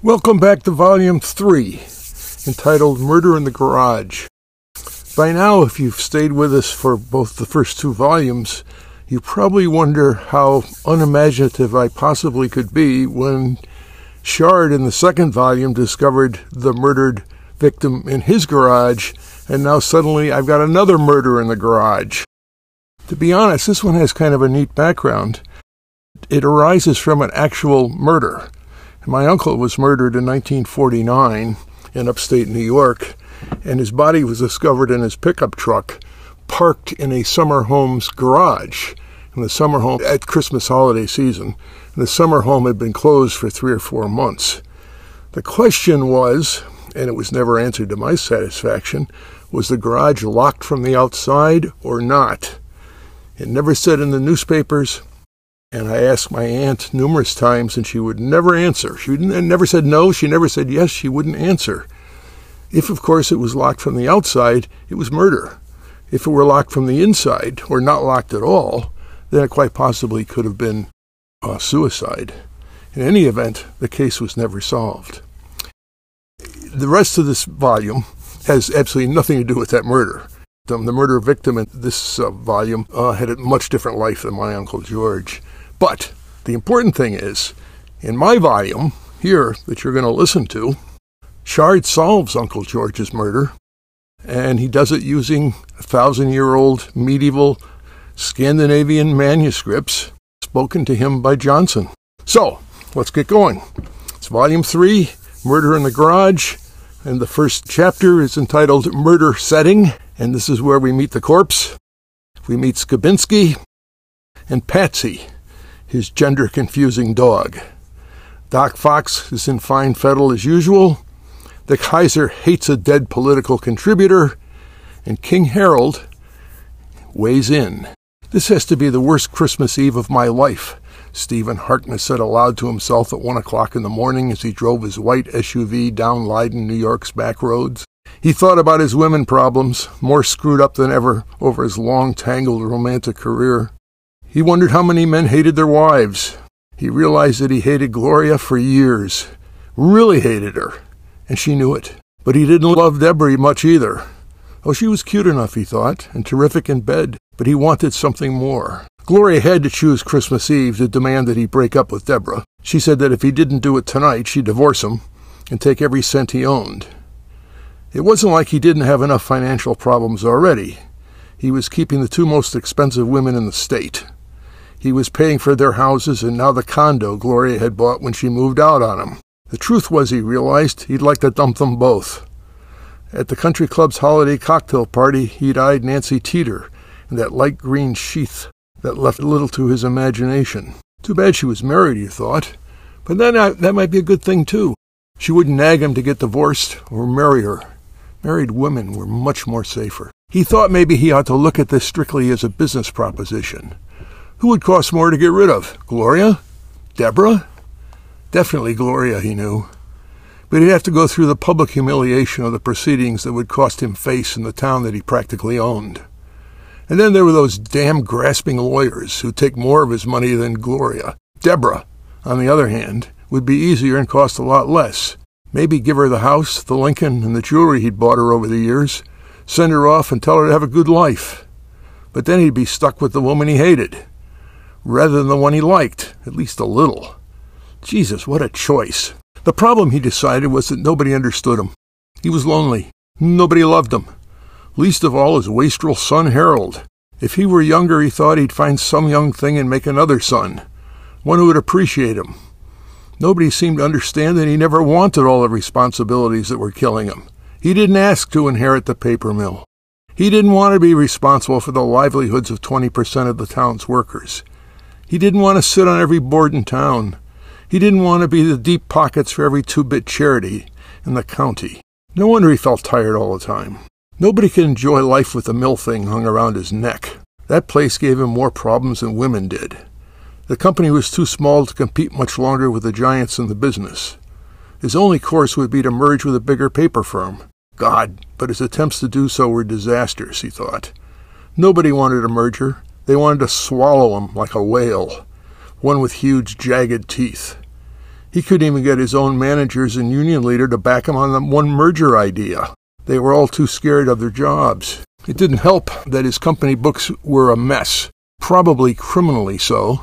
Welcome back to Volume 3, entitled Murder in the Garage. By now, if you've stayed with us for both the first two volumes, you probably wonder how unimaginative I possibly could be when Shard in the second volume discovered the murdered victim in his garage, and now suddenly I've got another murder in the garage. To be honest, this one has kind of a neat background. It arises from an actual murder. My uncle was murdered in 1949 in upstate New York, and his body was discovered in his pickup truck parked in a summer home's garage. In the summer home at Christmas holiday season, the summer home had been closed for three or four months. The question was, and it was never answered to my satisfaction, was the garage locked from the outside or not? It never said in the newspapers, and I asked my aunt numerous times, and she would never answer. She never said no, she never said yes, she wouldn't answer. If, of course, it was locked from the outside, it was murder. If it were locked from the inside, or not locked at all, then it quite possibly could have been uh, suicide. In any event, the case was never solved. The rest of this volume has absolutely nothing to do with that murder. The, the murder victim in this uh, volume uh, had a much different life than my Uncle George. But the important thing is, in my volume here that you're going to listen to, Shard solves Uncle George's murder, and he does it using a thousand year old medieval Scandinavian manuscripts spoken to him by Johnson. So, let's get going. It's volume three, Murder in the Garage, and the first chapter is entitled Murder Setting, and this is where we meet the corpse. We meet Skabinski and Patsy his gender confusing dog. Doc Fox is in fine fettle as usual. The Kaiser hates a dead political contributor. And King Harold weighs in. This has to be the worst Christmas Eve of my life, Stephen Harkness said aloud to himself at one o'clock in the morning as he drove his white SUV down Leiden, New York's back roads. He thought about his women problems, more screwed up than ever over his long, tangled romantic career. He wondered how many men hated their wives. He realized that he hated Gloria for years, really hated her, and she knew it. But he didn't love Deborah much either. Oh, she was cute enough, he thought, and terrific in bed, but he wanted something more. Gloria had to choose Christmas Eve to demand that he break up with Deborah. She said that if he didn't do it tonight, she'd divorce him and take every cent he owned. It wasn't like he didn't have enough financial problems already. He was keeping the two most expensive women in the state. He was paying for their houses and now the condo Gloria had bought when she moved out on him. The truth was, he realized, he'd like to dump them both. At the country club's holiday cocktail party, he'd eyed Nancy Teeter in that light green sheath that left little to his imagination. Too bad she was married, he thought. But then uh, that might be a good thing, too. She wouldn't nag him to get divorced or marry her. Married women were much more safer. He thought maybe he ought to look at this strictly as a business proposition. Who would cost more to get rid of? Gloria? Deborah? Definitely Gloria, he knew. But he'd have to go through the public humiliation of the proceedings that would cost him face in the town that he practically owned. And then there were those damn grasping lawyers who'd take more of his money than Gloria. Deborah, on the other hand, would be easier and cost a lot less. Maybe give her the house, the Lincoln, and the jewelry he'd bought her over the years, send her off and tell her to have a good life. But then he'd be stuck with the woman he hated rather than the one he liked, at least a little. Jesus, what a choice. The problem, he decided, was that nobody understood him. He was lonely. Nobody loved him. Least of all his wastrel son Harold. If he were younger, he thought he'd find some young thing and make another son, one who would appreciate him. Nobody seemed to understand that he never wanted all the responsibilities that were killing him. He didn't ask to inherit the paper mill. He didn't want to be responsible for the livelihoods of 20% of the town's workers. He didn't want to sit on every board in town. He didn't want to be the deep pockets for every two bit charity in the county. No wonder he felt tired all the time. Nobody could enjoy life with the mill thing hung around his neck. That place gave him more problems than women did. The company was too small to compete much longer with the giants in the business. His only course would be to merge with a bigger paper firm. God, but his attempts to do so were disasters, he thought. Nobody wanted a merger. They wanted to swallow him like a whale, one with huge, jagged teeth. He couldn't even get his own managers and union leader to back him on the one merger idea. They were all too scared of their jobs. It didn't help that his company books were a mess, probably criminally so,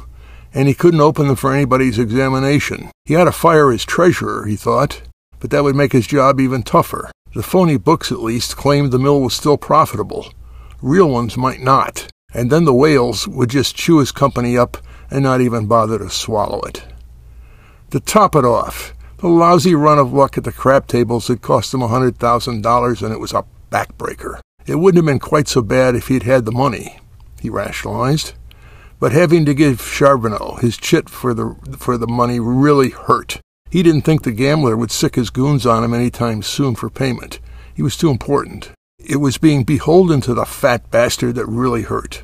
and he couldn't open them for anybody's examination. He had to fire his treasurer, he thought, but that would make his job even tougher. The phony books, at least, claimed the mill was still profitable. Real ones might not, and then the whales would just chew his company up and not even bother to swallow it. To top it off, the lousy run of luck at the crap tables had cost him a $100,000 and it was a backbreaker. It wouldn't have been quite so bad if he'd had the money, he rationalized. But having to give Charbonneau his chit for the, for the money really hurt. He didn't think the gambler would sick his goons on him any time soon for payment. He was too important. It was being beholden to the fat bastard that really hurt.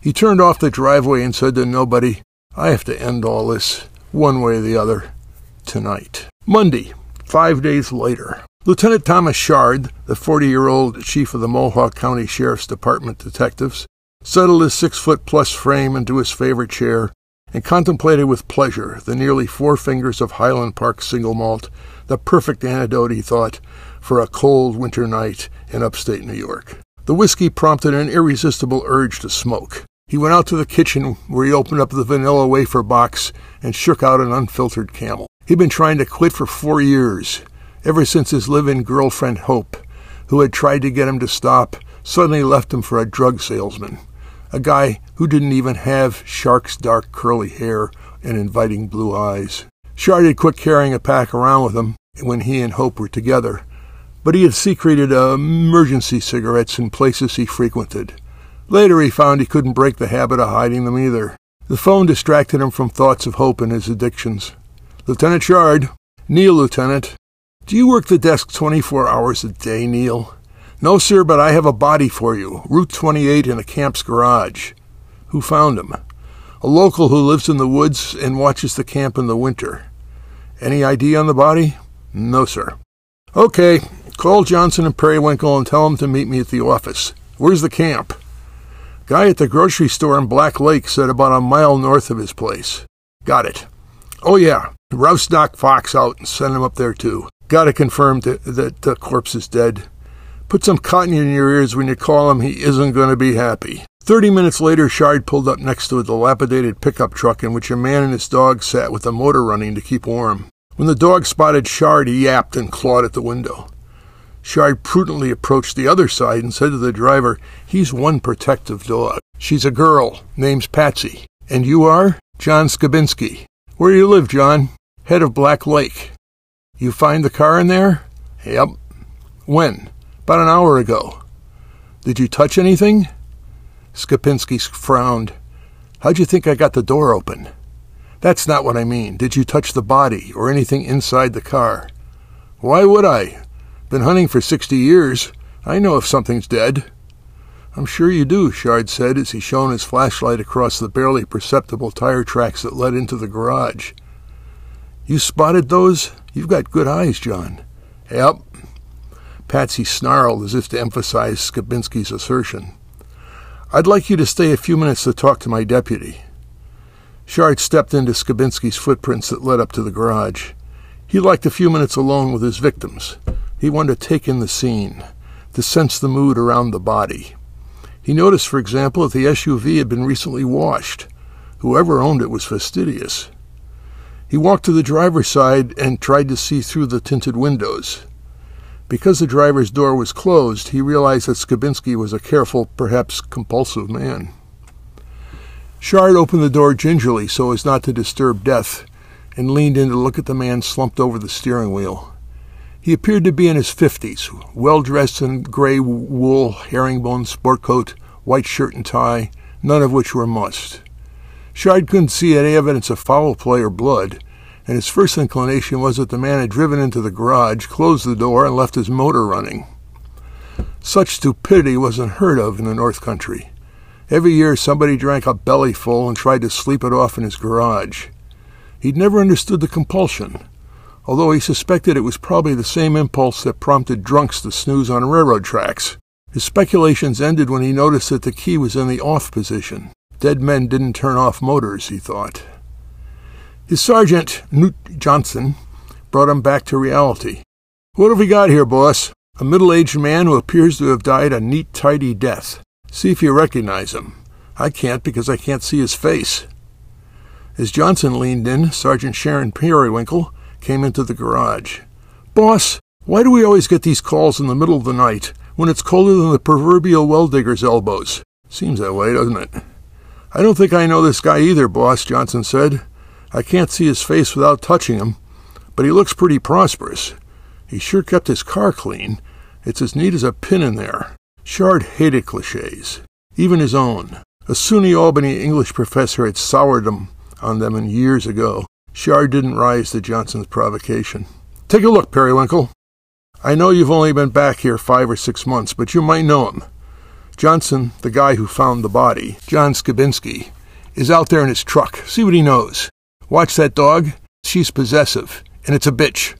He turned off the driveway and said to nobody, I have to end all this, one way or the other, tonight. Monday, five days later. Lieutenant Thomas Shard, the 40 year old chief of the Mohawk County Sheriff's Department detectives, settled his six foot plus frame into his favorite chair and contemplated with pleasure the nearly four fingers of Highland Park single malt, the perfect antidote, he thought, for a cold winter night in upstate New York. The whiskey prompted an irresistible urge to smoke. He went out to the kitchen where he opened up the vanilla wafer box and shook out an unfiltered camel. He'd been trying to quit for four years, ever since his live in girlfriend Hope, who had tried to get him to stop, suddenly left him for a drug salesman a guy who didn't even have Shard's dark curly hair and inviting blue eyes. Shard had quit carrying a pack around with him when he and Hope were together, but he had secreted emergency cigarettes in places he frequented. Later he found he couldn't break the habit of hiding them either. The phone distracted him from thoughts of Hope and his addictions. Lieutenant Shard. Neil, Lieutenant. Do you work the desk 24 hours a day, Neil? No, sir, but I have a body for you. Route 28 in the camp's garage. Who found him? A local who lives in the woods and watches the camp in the winter. Any ID on the body? No, sir. Okay, call Johnson and Periwinkle and tell them to meet me at the office. Where's the camp? Guy at the grocery store in Black Lake said about a mile north of his place. Got it. Oh, yeah. Rouse Doc Fox out and send him up there, too. Got to confirm that, that the corpse is dead. Put some cotton in your ears when you call him. He isn't going to be happy. Thirty minutes later, Shard pulled up next to a dilapidated pickup truck in which a man and his dog sat with the motor running to keep warm. When the dog spotted Shard, he yapped and clawed at the window. Shard prudently approached the other side and said to the driver, He's one protective dog. She's a girl. Name's Patsy. And you are? John Skabinski. Where you live, John? Head of Black Lake. You find the car in there? Yep. When? About an hour ago. Did you touch anything? Skabinski frowned. How'd you think I got the door open? That's not what I mean. Did you touch the body or anything inside the car? Why would I? Been hunting for sixty years. I know if something's dead. I'm sure you do, Shard said as he shone his flashlight across the barely perceptible tire tracks that led into the garage. You spotted those? You've got good eyes, John. Yep, Patsy snarled as if to emphasize Skabinski's assertion. I'd like you to stay a few minutes to talk to my deputy. Shard stepped into Skabinski's footprints that led up to the garage. He liked a few minutes alone with his victims. He wanted to take in the scene, to sense the mood around the body. He noticed, for example, that the SUV had been recently washed. Whoever owned it was fastidious. He walked to the driver's side and tried to see through the tinted windows. Because the driver's door was closed, he realized that Skabinski was a careful, perhaps compulsive man. Shard opened the door gingerly so as not to disturb death and leaned in to look at the man slumped over the steering wheel. He appeared to be in his fifties, well dressed in gray wool herringbone sport coat, white shirt and tie, none of which were must. Shard couldn't see any evidence of foul play or blood, and his first inclination was that the man had driven into the garage, closed the door, and left his motor running. Such stupidity was unheard of in the North Country. Every year somebody drank a bellyful and tried to sleep it off in his garage. He'd never understood the compulsion, although he suspected it was probably the same impulse that prompted drunks to snooze on railroad tracks. His speculations ended when he noticed that the key was in the off position. Dead men didn't turn off motors, he thought. His sergeant, Newt Johnson, brought him back to reality. What have we got here, boss? A middle aged man who appears to have died a neat, tidy death. See if you recognize him. I can't because I can't see his face. As Johnson leaned in, Sergeant Sharon Periwinkle came into the garage. Boss, why do we always get these calls in the middle of the night when it's colder than the proverbial well digger's elbows? Seems that way, doesn't it? I don't think I know this guy either, boss, Johnson said. I can't see his face without touching him, but he looks pretty prosperous. He sure kept his car clean. It's as neat as a pin in there. Shard hated cliches, even his own. A SUNY Albany English professor had soured them on them years ago. Shard didn't rise to Johnson's provocation. Take a look, Periwinkle. I know you've only been back here five or six months, but you might know him. Johnson, the guy who found the body, John Skabinski, is out there in his truck. See what he knows. Watch that dog. She's possessive, and it's a bitch.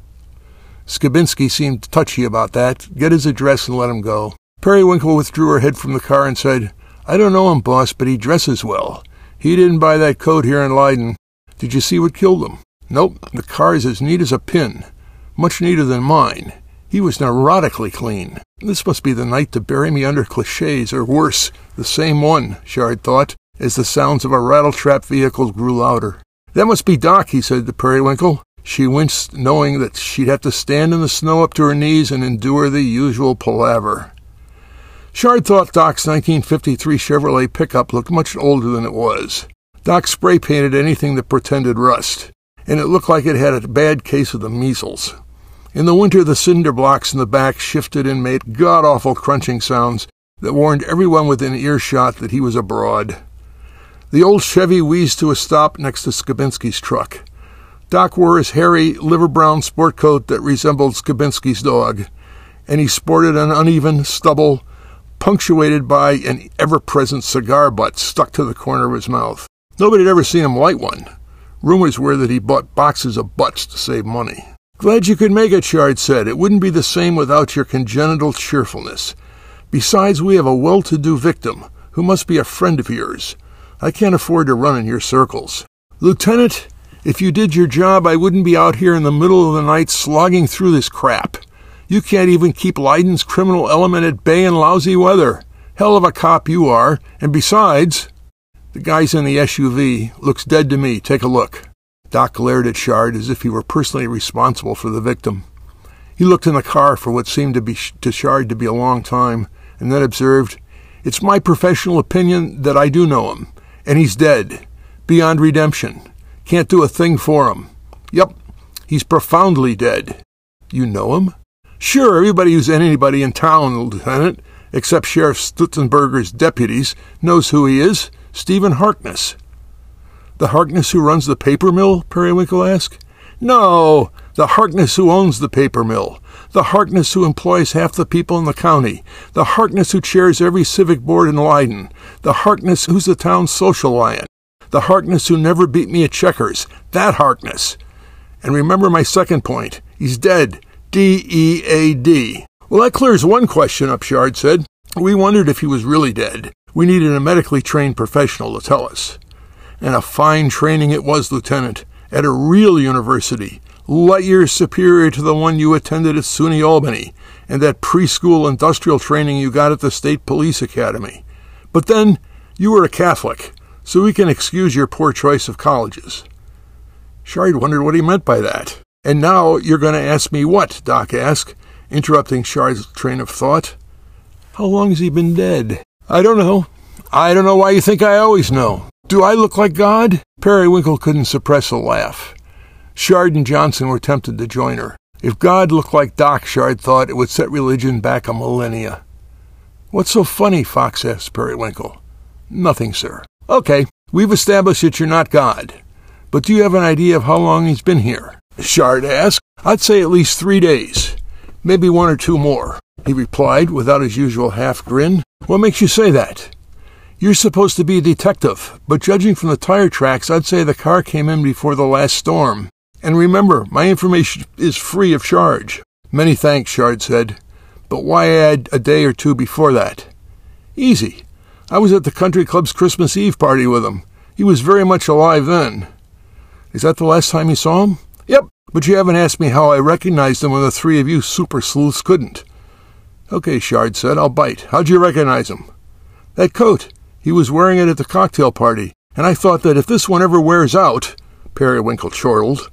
Skabinski seemed touchy about that. Get his address and let him go. Periwinkle withdrew her head from the car and said, I don't know him, boss, but he dresses well. He didn't buy that coat here in Leiden. Did you see what killed him? Nope, the car's as neat as a pin. Much neater than mine. He was neurotically clean. This must be the night to bury me under cliches, or worse, the same one, Shard thought, as the sounds of a rattletrap vehicle grew louder. That must be Doc, he said to Periwinkle. She winced, knowing that she'd have to stand in the snow up to her knees and endure the usual palaver. Shard thought Doc's 1953 Chevrolet pickup looked much older than it was. Doc spray painted anything that pretended rust, and it looked like it had a bad case of the measles. In the winter, the cinder blocks in the back shifted and made god awful crunching sounds that warned everyone within earshot that he was abroad. The old Chevy wheezed to a stop next to Skabinski's truck. Doc wore his hairy, liver brown sport coat that resembled Skabinski's dog, and he sported an uneven stubble punctuated by an ever present cigar butt stuck to the corner of his mouth. Nobody had ever seen him light one. Rumors were that he bought boxes of butts to save money. Glad you could make it, Shard said. It wouldn't be the same without your congenital cheerfulness. Besides, we have a well to do victim who must be a friend of yours. I can't afford to run in your circles. Lieutenant, if you did your job, I wouldn't be out here in the middle of the night slogging through this crap. You can't even keep Leiden's criminal element at bay in lousy weather. Hell of a cop you are. And besides, the guy's in the SUV. Looks dead to me. Take a look. Doc glared at Shard as if he were personally responsible for the victim. He looked in the car for what seemed to be to Shard to be a long time, and then observed, "It's my professional opinion that I do know him, and he's dead, beyond redemption. Can't do a thing for him. Yep, he's profoundly dead. You know him?" Sure, everybody who's anybody in town, Lieutenant, except Sheriff Stutzenberger's deputies, knows who he is Stephen Harkness. The Harkness who runs the paper mill? Periwinkle asked. No, the Harkness who owns the paper mill. The Harkness who employs half the people in the county. The Harkness who chairs every civic board in Leiden. The Harkness who's the town's social lion. The Harkness who never beat me at checkers. That Harkness. And remember my second point. He's dead. D E A D. Well, that clears one question up, Shard said. We wondered if he was really dead. We needed a medically trained professional to tell us. And a fine training it was, Lieutenant, at a real university, light years superior to the one you attended at SUNY Albany, and that preschool industrial training you got at the State Police Academy. But then, you were a Catholic, so we can excuse your poor choice of colleges. Shard wondered what he meant by that. And now you're going to ask me what? Doc asked, interrupting Shard's train of thought. How long has he been dead? I don't know. I don't know why you think I always know. Do I look like God? Periwinkle couldn't suppress a laugh. Shard and Johnson were tempted to join her. If God looked like Doc, Shard thought, it would set religion back a millennia. What's so funny? Fox asked Periwinkle. Nothing, sir. Okay, we've established that you're not God. But do you have an idea of how long he's been here? Shard asked. I'd say at least three days. Maybe one or two more, he replied without his usual half grin. What makes you say that? You're supposed to be a detective, but judging from the tire tracks, I'd say the car came in before the last storm. And remember, my information is free of charge. Many thanks, Shard said. But why add a day or two before that? Easy. I was at the country club's Christmas Eve party with him. He was very much alive then. Is that the last time you saw him? Yep, but you haven't asked me how I recognized him when the three of you super sleuths couldn't. Okay, Shard said, I'll bite. How'd you recognize him? That coat. He was wearing it at the cocktail party, and I thought that if this one ever wears out, Periwinkle chortled,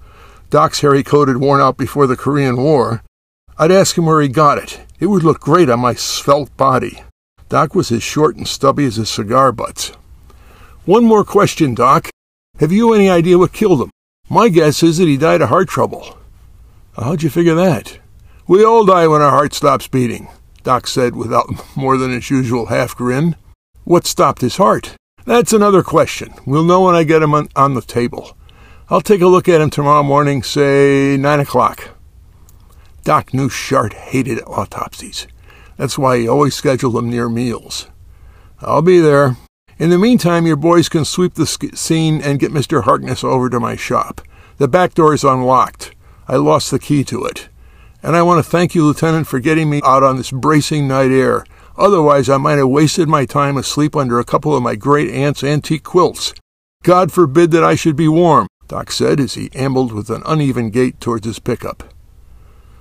Doc's hairy coat had worn out before the Korean War, I'd ask him where he got it. It would look great on my svelte body. Doc was as short and stubby as his cigar butts. One more question, Doc. Have you any idea what killed him? My guess is that he died of heart trouble. How'd you figure that? We all die when our heart stops beating, Doc said without more than his usual half grin. What stopped his heart? That's another question. We'll know when I get him on, on the table. I'll take a look at him tomorrow morning, say nine o'clock. Doc knew Shard hated autopsies. That's why he always scheduled them near meals. I'll be there. In the meantime, your boys can sweep the scene and get Mr. Harkness over to my shop. The back door is unlocked. I lost the key to it. And I want to thank you, Lieutenant, for getting me out on this bracing night air. Otherwise, I might have wasted my time asleep under a couple of my great aunt's antique quilts. God forbid that I should be warm, Doc said as he ambled with an uneven gait towards his pickup.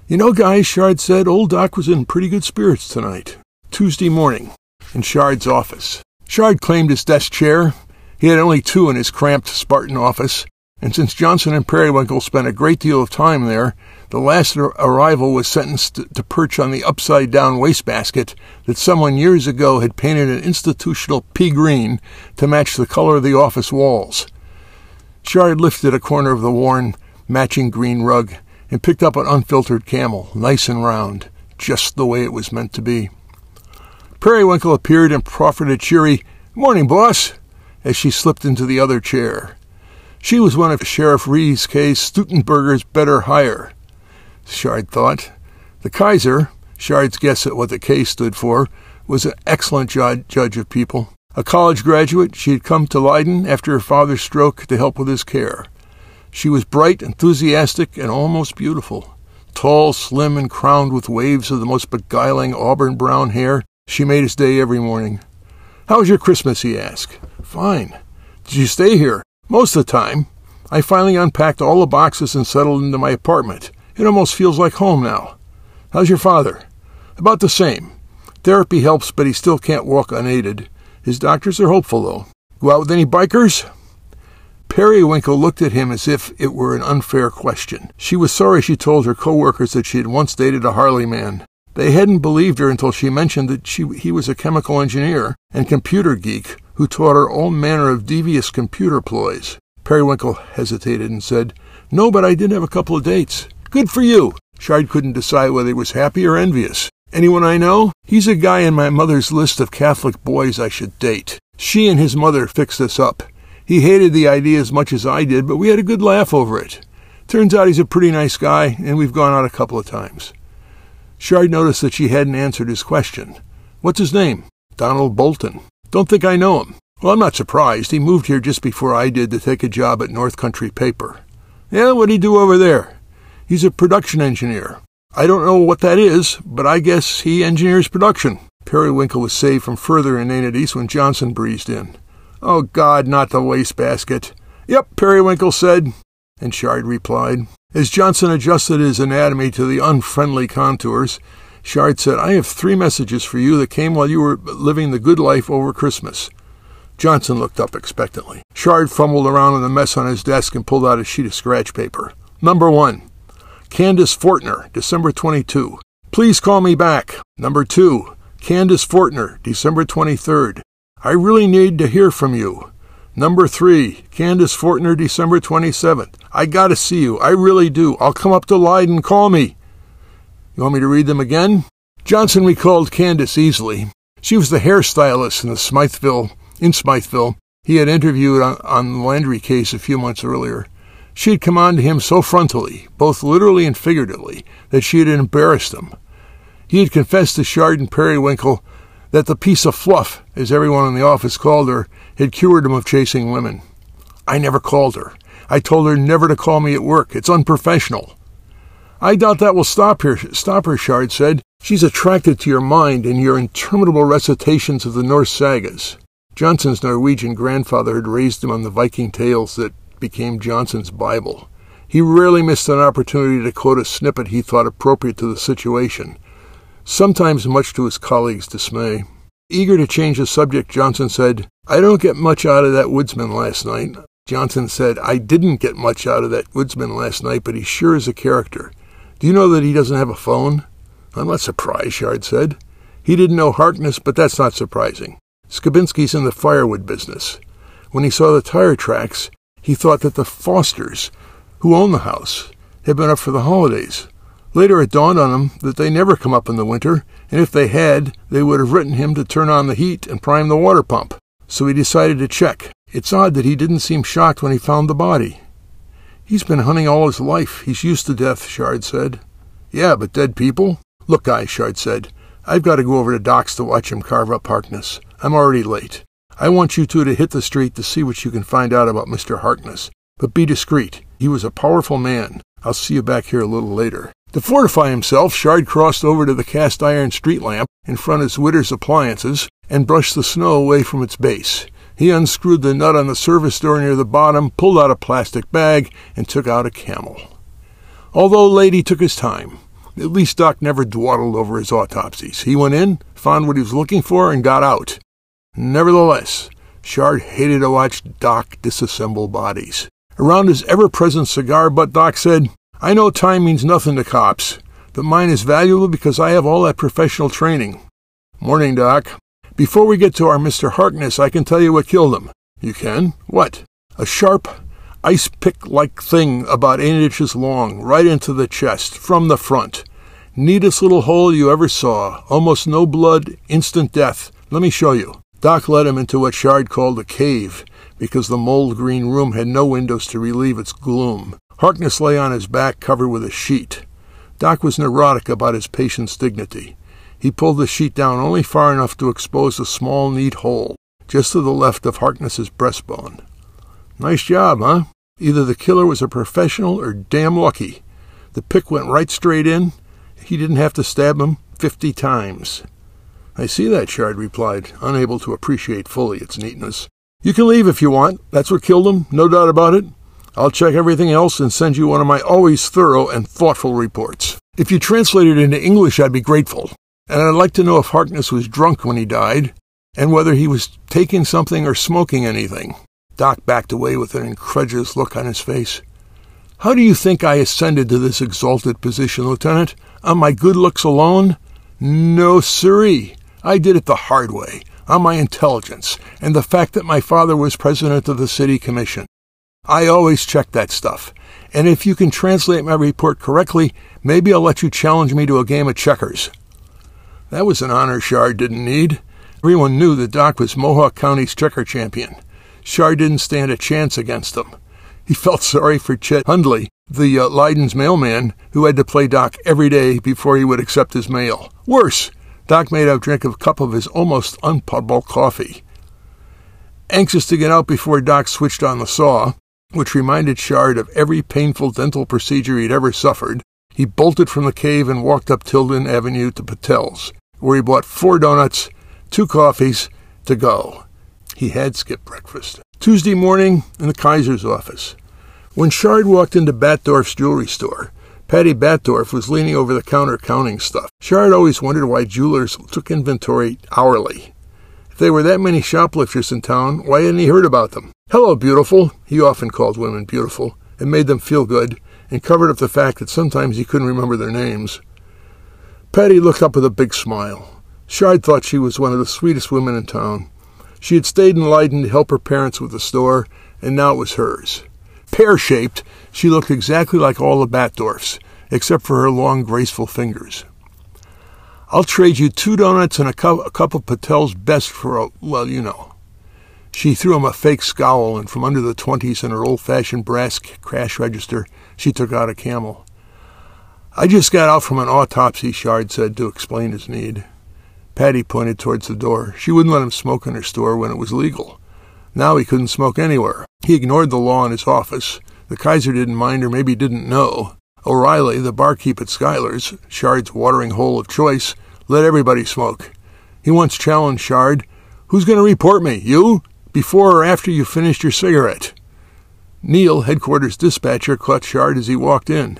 You know, guys, Shard said, old Doc was in pretty good spirits tonight. Tuesday morning, in Shard's office. Shard claimed his desk chair. He had only two in his cramped Spartan office, and since Johnson and Periwinkle spent a great deal of time there, the last arrival was sentenced to perch on the upside down wastebasket that someone years ago had painted an institutional pea green to match the color of the office walls. Shard lifted a corner of the worn, matching green rug and picked up an unfiltered camel, nice and round, just the way it was meant to be. Periwinkle appeared and proffered a cheery, Morning, boss, as she slipped into the other chair. She was one of Sheriff Reeves K. Stutzenberger's better hire. Shard thought. The Kaiser, Shard's guess at what the K stood for, was an excellent judge of people. A college graduate, she had come to Leiden after her father's stroke to help with his care. She was bright, enthusiastic, and almost beautiful. Tall, slim, and crowned with waves of the most beguiling auburn brown hair, she made his day every morning. How was your Christmas? he asked. Fine. Did you stay here? Most of the time. I finally unpacked all the boxes and settled into my apartment. It almost feels like home now. How's your father? About the same. Therapy helps, but he still can't walk unaided. His doctors are hopeful, though. Go out with any bikers? Periwinkle looked at him as if it were an unfair question. She was sorry she told her co-workers that she had once dated a Harley man. They hadn't believed her until she mentioned that she, he was a chemical engineer and computer geek who taught her all manner of devious computer ploys. Periwinkle hesitated and said, No, but I did have a couple of dates. Good for you. Shard couldn't decide whether he was happy or envious. Anyone I know? He's a guy in my mother's list of Catholic boys I should date. She and his mother fixed us up. He hated the idea as much as I did, but we had a good laugh over it. Turns out he's a pretty nice guy, and we've gone out a couple of times. Shard noticed that she hadn't answered his question. What's his name? Donald Bolton. Don't think I know him. Well, I'm not surprised. He moved here just before I did to take a job at North Country Paper. Yeah, what'd he do over there? He's a production engineer. I don't know what that is, but I guess he engineers production. Periwinkle was saved from further inanities when Johnson breezed in. Oh, God, not the wastebasket. Yep, Periwinkle said, and Shard replied. As Johnson adjusted his anatomy to the unfriendly contours, Shard said, I have three messages for you that came while you were living the good life over Christmas. Johnson looked up expectantly. Shard fumbled around in the mess on his desk and pulled out a sheet of scratch paper. Number one, Candace Fortner, December 22. Please call me back. Number two, Candace Fortner, December 23rd. I really need to hear from you. Number three, Candace Fortner, December 27th. I gotta see you. I really do. I'll come up to Leiden. Call me. You want me to read them again? Johnson recalled Candace easily. She was the hairstylist in the Smytheville, in Smytheville. He had interviewed on, on the Landry case a few months earlier. She had come on to him so frontally, both literally and figuratively, that she had embarrassed him. He had confessed to Shard and Periwinkle that the piece of fluff, as everyone in the office called her, had cured him of chasing women. I never called her. I told her never to call me at work. It's unprofessional. I doubt that will stop her, stop her, Shard said. She's attracted to your mind and your interminable recitations of the Norse sagas. Johnson's Norwegian grandfather had raised him on the Viking tales that became Johnson's Bible. He rarely missed an opportunity to quote a snippet he thought appropriate to the situation, sometimes much to his colleagues' dismay. Eager to change the subject, Johnson said, I don't get much out of that woodsman last night. Johnson said, I didn't get much out of that woodsman last night, but he sure is a character. Do you know that he doesn't have a phone? I'm not surprised, Shard said. He didn't know Harkness, but that's not surprising. Skabinski's in the firewood business. When he saw the tire tracks, he thought that the Fosters, who own the house, had been up for the holidays. Later it dawned on him that they never come up in the winter, and if they had, they would have written him to turn on the heat and prime the water pump. So he decided to check. It's odd that he didn't seem shocked when he found the body. He's been hunting all his life. He's used to death, Shard said. Yeah, but dead people? Look, guys, Shard said, I've got to go over to Doc's to watch him carve up Harkness. I'm already late. I want you two to hit the street to see what you can find out about Mr. Harkness. But be discreet. He was a powerful man. I'll see you back here a little later. To fortify himself, Shard crossed over to the cast iron street lamp in front of Zwitter's appliances and brushed the snow away from its base. He unscrewed the nut on the service door near the bottom, pulled out a plastic bag, and took out a camel. Although Lady took his time, at least Doc never dawdled over his autopsies. He went in, found what he was looking for, and got out. Nevertheless, Shard hated to watch Doc disassemble bodies. Around his ever present cigar butt, Doc said, I know time means nothing to cops, but mine is valuable because I have all that professional training. Morning, Doc. Before we get to our Mr. Harkness, I can tell you what killed him. You can? What? A sharp, ice pick like thing about eight inches long, right into the chest, from the front. Neatest little hole you ever saw. Almost no blood, instant death. Let me show you. Doc led him into what Shard called a cave, because the mold green room had no windows to relieve its gloom. Harkness lay on his back, covered with a sheet. Doc was neurotic about his patient's dignity. He pulled the sheet down only far enough to expose a small, neat hole, just to the left of Harkness's breastbone. Nice job, huh? Either the killer was a professional or damn lucky. The pick went right straight in. He didn't have to stab him fifty times. I see that, Shard replied, unable to appreciate fully its neatness. You can leave if you want. That's what killed him, no doubt about it. I'll check everything else and send you one of my always thorough and thoughtful reports. If you translate it into English, I'd be grateful. And I'd like to know if Harkness was drunk when he died, and whether he was taking something or smoking anything. Doc backed away with an incredulous look on his face. How do you think I ascended to this exalted position, Lieutenant? On my good looks alone? No, siree. I did it the hard way, on my intelligence, and the fact that my father was president of the City Commission. I always check that stuff. And if you can translate my report correctly, maybe I'll let you challenge me to a game of checkers. That was an honor Shard didn't need. Everyone knew that Doc was Mohawk County's checker champion. Shard didn't stand a chance against him. He felt sorry for Chet Hundley, the uh, Leiden's mailman, who had to play Doc every day before he would accept his mail. Worse, Doc made him drink a cup of his almost unpotable coffee. Anxious to get out before Doc switched on the saw, which reminded Shard of every painful dental procedure he'd ever suffered, he bolted from the cave and walked up Tilden Avenue to Patel's, where he bought four donuts, two coffees, to go. He had skipped breakfast. Tuesday morning in the Kaiser's office. When Shard walked into Batdorf's jewelry store, Patty Batdorf was leaning over the counter counting stuff. Shard always wondered why jewelers took inventory hourly. If there were that many shoplifters in town, why hadn't he heard about them? Hello, beautiful. He often called women beautiful. It made them feel good, and covered up the fact that sometimes he couldn't remember their names. Patty looked up with a big smile. Shard thought she was one of the sweetest women in town. She had stayed in Leiden to help her parents with the store, and now it was hers. Pear shaped, she looked exactly like all the Batdorfs, except for her long, graceful fingers. I'll trade you two donuts and a cup, a cup of Patel's best for a, well, you know. She threw him a fake scowl, and from under the twenties in her old fashioned brass cash register, she took out a camel. I just got out from an autopsy, Shard said to explain his need. Patty pointed towards the door. She wouldn't let him smoke in her store when it was legal. Now he couldn't smoke anywhere. He ignored the law in his office. The Kaiser didn't mind or maybe didn't know. O'Reilly, the barkeep at Schuyler's, Shard's watering hole of choice, let everybody smoke. He once challenged Shard, Who's going to report me, you? Before or after you finished your cigarette? Neil, headquarters dispatcher, caught Shard as he walked in.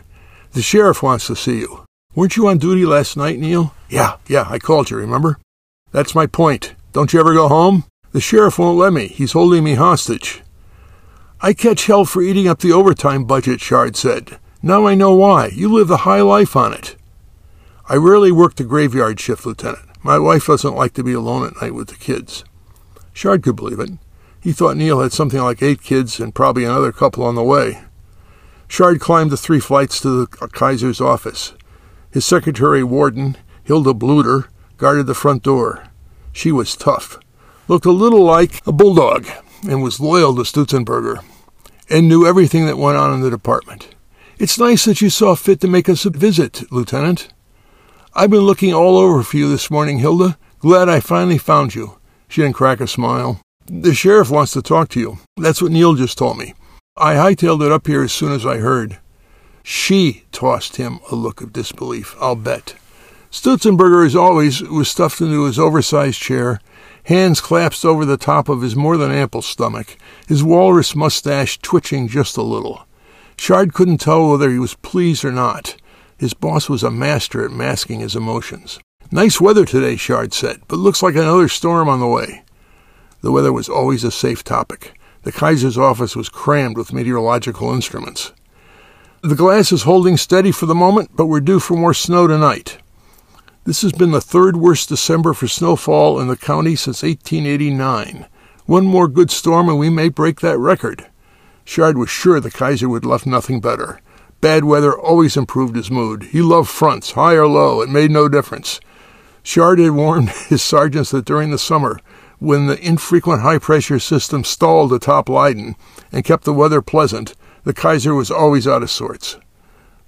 The sheriff wants to see you. Weren't you on duty last night, Neil? Yeah, yeah, I called you, remember? That's my point. Don't you ever go home? The sheriff won't let me. He's holding me hostage. I catch hell for eating up the overtime budget, Shard said. Now I know why. You live the high life on it. I rarely work the graveyard shift, Lieutenant. My wife doesn't like to be alone at night with the kids. Shard could believe it. He thought Neil had something like eight kids and probably another couple on the way. Shard climbed the three flights to the Kaiser's office. His secretary warden, Hilda Bluter, guarded the front door. She was tough, looked a little like a bulldog, and was loyal to Stutzenberger, and knew everything that went on in the department. It's nice that you saw fit to make us a visit, Lieutenant. I've been looking all over for you this morning, Hilda. Glad I finally found you. She didn't crack a smile. The sheriff wants to talk to you. That's what Neil just told me. I hightailed it up here as soon as I heard. She tossed him a look of disbelief, I'll bet. Stutzenberger, as always, was stuffed into his oversized chair, hands clasped over the top of his more than ample stomach, his walrus mustache twitching just a little. Shard couldn't tell whether he was pleased or not. His boss was a master at masking his emotions. Nice weather today, Shard said, but looks like another storm on the way. The weather was always a safe topic. The Kaiser's office was crammed with meteorological instruments. The glass is holding steady for the moment, but we're due for more snow tonight. This has been the third worst December for snowfall in the county since 1889. One more good storm and we may break that record. Shard was sure the Kaiser would left nothing better. Bad weather always improved his mood. He loved fronts, high or low, it made no difference. Shard had warned his sergeants that during the summer, when the infrequent high pressure system stalled atop Leiden and kept the weather pleasant, the Kaiser was always out of sorts.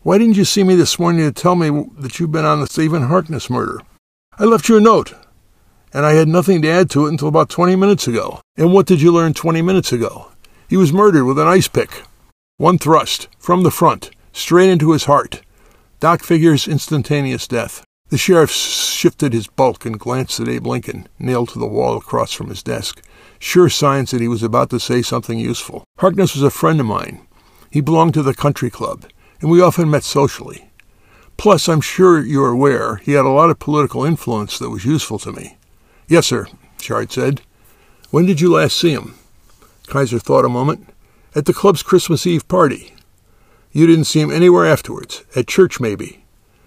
Why didn't you see me this morning to tell me that you've been on the Stephen Harkness murder? I left you a note, and I had nothing to add to it until about 20 minutes ago. And what did you learn 20 minutes ago? He was murdered with an ice pick. One thrust, from the front, straight into his heart. Doc figures instantaneous death. The sheriff shifted his bulk and glanced at Abe Lincoln, nailed to the wall across from his desk. Sure signs that he was about to say something useful. Harkness was a friend of mine. He belonged to the country club, and we often met socially. Plus, I'm sure you're aware, he had a lot of political influence that was useful to me. Yes, sir, Shard said. When did you last see him? Kaiser thought a moment. At the club's Christmas Eve party. You didn't see him anywhere afterwards. At church, maybe.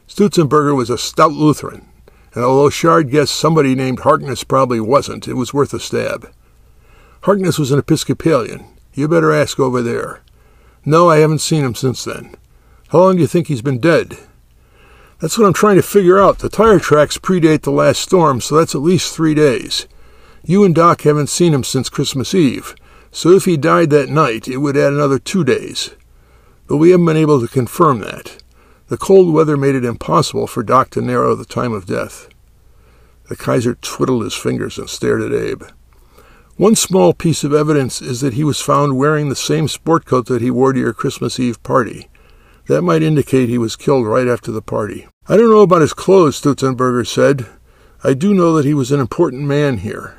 Stutzenberger was a stout Lutheran, and although Shard guessed somebody named Harkness probably wasn't, it was worth a stab. Harkness was an Episcopalian. You better ask over there. No, I haven't seen him since then. How long do you think he's been dead? That's what I'm trying to figure out. The tire tracks predate the last storm, so that's at least three days. You and Doc haven't seen him since Christmas Eve, so if he died that night, it would add another two days. But we haven't been able to confirm that. The cold weather made it impossible for Doc to narrow the time of death. The Kaiser twiddled his fingers and stared at Abe. One small piece of evidence is that he was found wearing the same sport coat that he wore to your Christmas Eve party. That might indicate he was killed right after the party. I don't know about his clothes, Stutzenberger said. I do know that he was an important man here.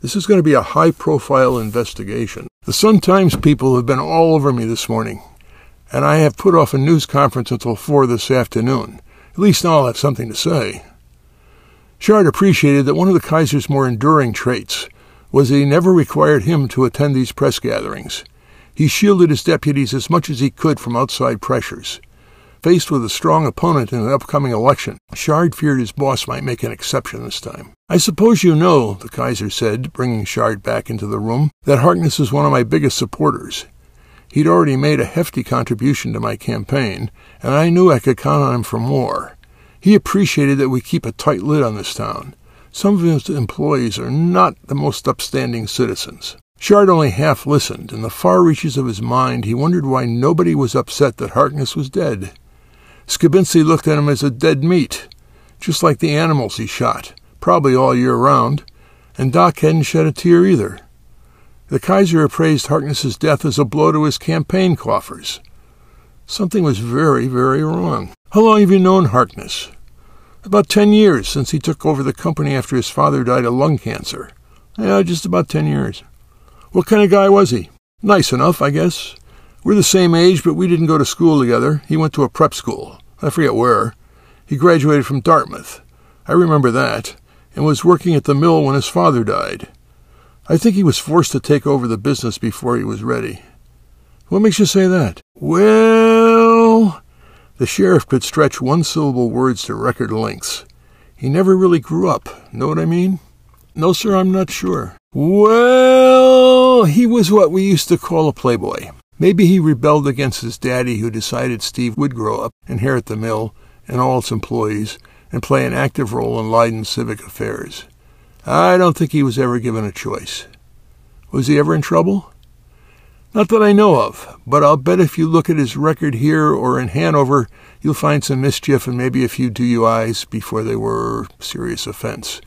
This is going to be a high profile investigation. The Sun Times people have been all over me this morning, and I have put off a news conference until four this afternoon. At least now I'll have something to say. Shard appreciated that one of the Kaiser's more enduring traits was that he never required him to attend these press gatherings. He shielded his deputies as much as he could from outside pressures. Faced with a strong opponent in an upcoming election, Shard feared his boss might make an exception this time. I suppose you know, the Kaiser said, bringing Shard back into the room, that Harkness is one of my biggest supporters. He'd already made a hefty contribution to my campaign, and I knew I could count on him for more. He appreciated that we keep a tight lid on this town. Some of his employees are not the most upstanding citizens. Shard only half listened. In the far reaches of his mind, he wondered why nobody was upset that Harkness was dead. Skabinski looked at him as a dead meat, just like the animals he shot, probably all year round, and Doc hadn't shed a tear either. The Kaiser appraised Harkness's death as a blow to his campaign coffers. Something was very, very wrong. How long have you known Harkness? About ten years since he took over the company after his father died of lung cancer. Yeah, just about ten years. What kind of guy was he? Nice enough, I guess. We're the same age, but we didn't go to school together. He went to a prep school. I forget where. He graduated from Dartmouth. I remember that, and was working at the mill when his father died. I think he was forced to take over the business before he was ready. What makes you say that? Well, the sheriff could stretch one syllable words to record lengths. He never really grew up. Know what I mean? No, sir, I'm not sure. Well, Oh, he was what we used to call a playboy. Maybe he rebelled against his daddy, who decided Steve would grow up, inherit the mill and all its employees, and play an active role in Leyden's civic affairs. I don't think he was ever given a choice. Was he ever in trouble? Not that I know of, but I'll bet if you look at his record here or in Hanover, you'll find some mischief and maybe a few DUIs before they were serious offense.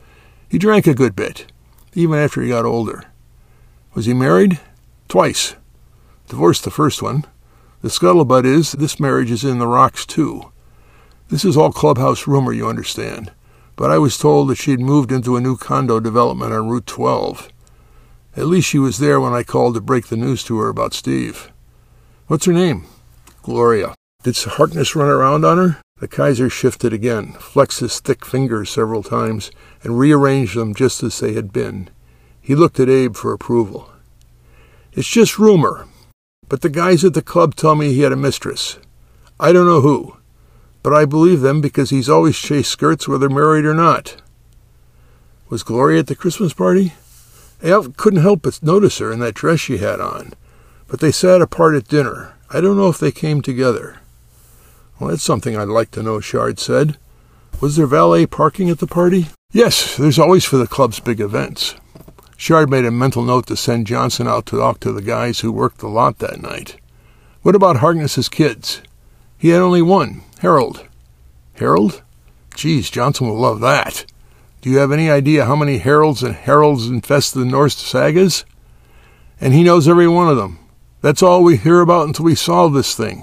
He drank a good bit, even after he got older. Was he married? Twice. Divorced the first one. The scuttlebutt is this marriage is in the rocks, too. This is all clubhouse rumor, you understand. But I was told that she'd moved into a new condo development on Route 12. At least she was there when I called to break the news to her about Steve. What's her name? Gloria. Did Harkness run around on her? The Kaiser shifted again, flexed his thick fingers several times, and rearranged them just as they had been. He looked at Abe for approval. It's just rumor, but the guys at the club tell me he had a mistress. I don't know who, but I believe them because he's always chased skirts whether married or not. Was Gloria at the Christmas party? Al couldn't help but notice her in that dress she had on, but they sat apart at dinner. I don't know if they came together. Well, that's something I'd like to know, Shard said. Was there valet parking at the party? Yes, there's always for the club's big events. Shard made a mental note to send Johnson out to talk to the guys who worked the lot that night. What about Harkness's kids? He had only one, Harold. Harold? Geez, Johnson will love that. Do you have any idea how many Harolds and Harolds infest the Norse Sagas? And he knows every one of them. That's all we hear about until we solve this thing.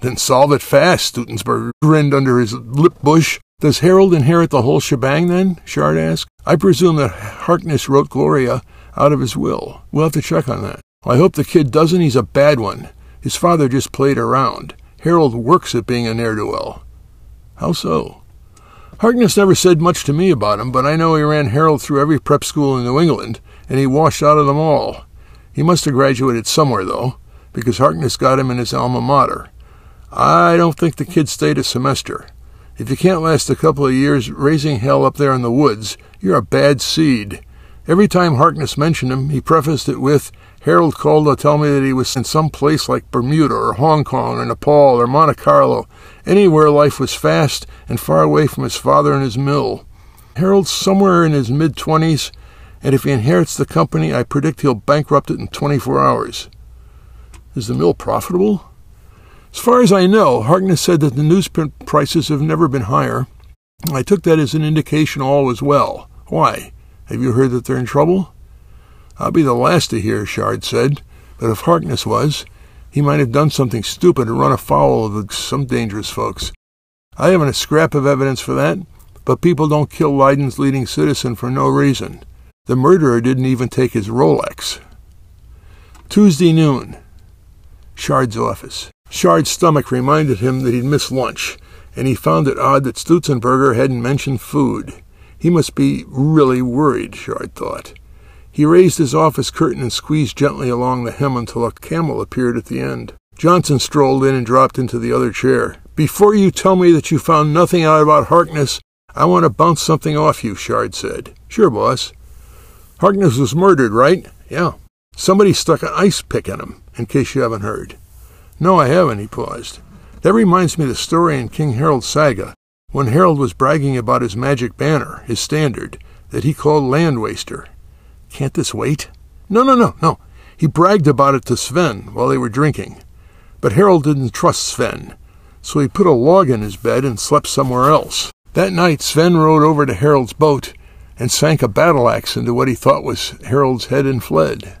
Then solve it fast, Stutzenberger grinned under his lip bush. Does Harold inherit the whole shebang then? Shard asked. I presume that Harkness wrote Gloria out of his will. We'll have to check on that. I hope the kid doesn't. He's a bad one. His father just played around. Harold works at being a ne'er-do-well. How so? Harkness never said much to me about him, but I know he ran Harold through every prep school in New England, and he washed out of them all. He must have graduated somewhere, though, because Harkness got him in his alma mater. I don't think the kid stayed a semester. If you can't last a couple of years raising hell up there in the woods, you're a bad seed. Every time Harkness mentioned him, he prefaced it with, Harold called to tell me that he was in some place like Bermuda or Hong Kong or Nepal or Monte Carlo, anywhere life was fast and far away from his father and his mill. Harold's somewhere in his mid twenties, and if he inherits the company, I predict he'll bankrupt it in 24 hours. Is the mill profitable? As far as I know, Harkness said that the newsprint prices have never been higher. I took that as an indication all was well. Why? Have you heard that they're in trouble? I'll be the last to hear, Shard said, but if Harkness was, he might have done something stupid and run afoul of some dangerous folks. I haven't a scrap of evidence for that, but people don't kill Leyden's leading citizen for no reason. The murderer didn't even take his Rolex. Tuesday noon. Shard's office. Shard's stomach reminded him that he'd missed lunch, and he found it odd that Stutzenberger hadn't mentioned food. He must be really worried, Shard thought. He raised his office curtain and squeezed gently along the hem until a camel appeared at the end. Johnson strolled in and dropped into the other chair. Before you tell me that you found nothing out about Harkness, I want to bounce something off you, Shard said. Sure, boss. Harkness was murdered, right? Yeah. Somebody stuck an ice pick in him, in case you haven't heard. No, I haven't, he paused. That reminds me of the story in King Harold's saga, when Harold was bragging about his magic banner, his standard, that he called Land Waster. Can't this wait? No, no, no, no. He bragged about it to Sven while they were drinking. But Harold didn't trust Sven, so he put a log in his bed and slept somewhere else. That night, Sven rode over to Harold's boat and sank a battle axe into what he thought was Harold's head and fled.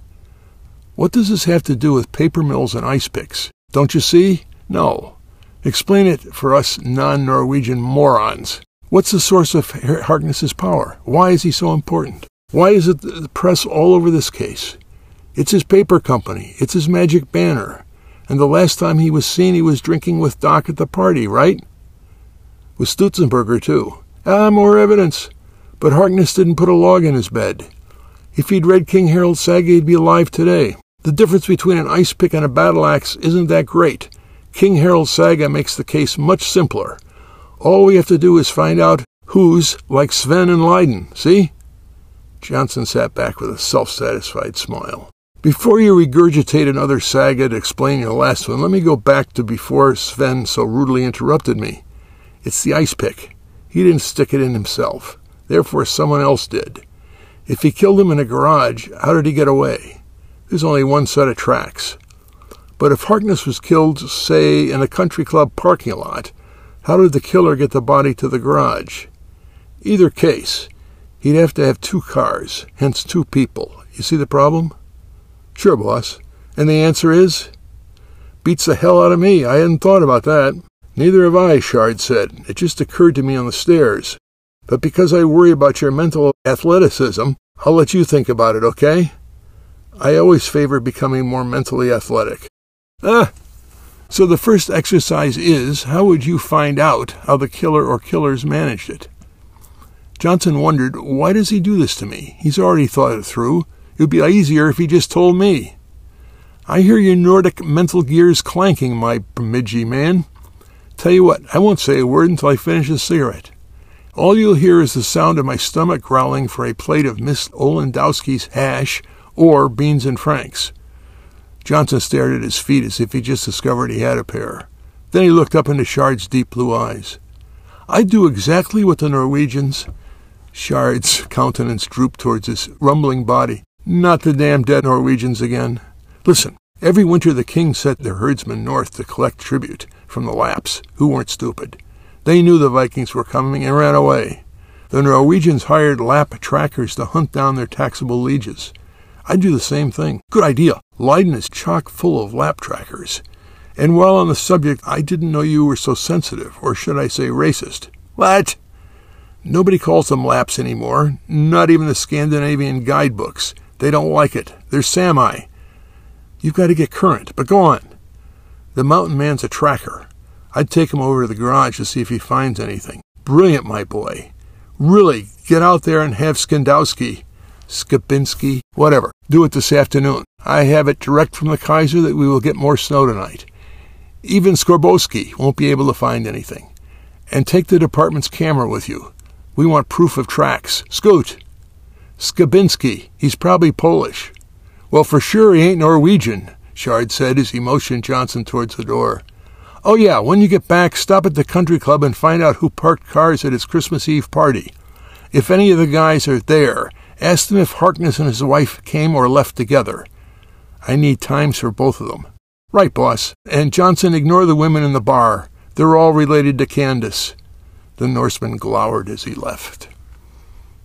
What does this have to do with paper mills and ice picks? Don't you see? No. Explain it for us non Norwegian morons. What's the source of Harkness's power? Why is he so important? Why is it the press all over this case? It's his paper company. It's his magic banner. And the last time he was seen, he was drinking with Doc at the party, right? With Stutzenberger, too. Ah, more evidence. But Harkness didn't put a log in his bed. If he'd read King Harold Saga, he'd be alive today. The difference between an ice pick and a battle axe isn't that great. King Harold Saga makes the case much simpler. All we have to do is find out who's like Sven and Leiden, see? Johnson sat back with a self satisfied smile. Before you regurgitate another saga to explain your last one, let me go back to before Sven so rudely interrupted me. It's the ice pick. He didn't stick it in himself. Therefore, someone else did. If he killed him in a garage, how did he get away? There's only one set of tracks. But if Harkness was killed, say, in a country club parking lot, how did the killer get the body to the garage? Either case, he'd have to have two cars, hence two people. You see the problem? Sure, boss. And the answer is? Beats the hell out of me. I hadn't thought about that. Neither have I, Shard said. It just occurred to me on the stairs. But because I worry about your mental athleticism, I'll let you think about it, okay? I always favor becoming more mentally athletic. Ah! So the first exercise is how would you find out how the killer or killers managed it? Johnson wondered, why does he do this to me? He's already thought it through. It would be easier if he just told me. I hear your Nordic mental gears clanking, my Bemidji man. Tell you what, I won't say a word until I finish the cigarette. All you'll hear is the sound of my stomach growling for a plate of Miss Olendowski's hash or beans and franks. Johnson stared at his feet as if he just discovered he had a pair. Then he looked up into Shard's deep blue eyes. I do exactly what the Norwegians. Shard's countenance drooped towards his rumbling body. Not the damn dead Norwegians again. Listen, every winter the king sent their herdsmen north to collect tribute from the Lapps, who weren't stupid. They knew the Vikings were coming and ran away. The Norwegians hired Lapp trackers to hunt down their taxable lieges. I'd do the same thing. Good idea. Leiden is chock full of Lapp trackers. And while on the subject, I didn't know you were so sensitive, or should I say racist. What? Nobody calls them Lapps anymore, not even the Scandinavian guidebooks. They don't like it. They're Sami. You've got to get current, but go on. The mountain man's a tracker. I'd take him over to the garage to see if he finds anything. Brilliant, my boy. Really, get out there and have Skandowski, Skabinski, whatever. Do it this afternoon. I have it direct from the Kaiser that we will get more snow tonight. Even Skorboski won't be able to find anything. And take the department's camera with you. We want proof of tracks. Scoot! Skabinski. He's probably Polish. Well, for sure he ain't Norwegian, Shard said as he motioned Johnson towards the door. Oh, yeah, when you get back, stop at the country club and find out who parked cars at his Christmas Eve party. If any of the guys are there, ask them if Harkness and his wife came or left together. I need times for both of them. Right, boss. And Johnson, ignore the women in the bar. They're all related to Candace. The Norseman glowered as he left.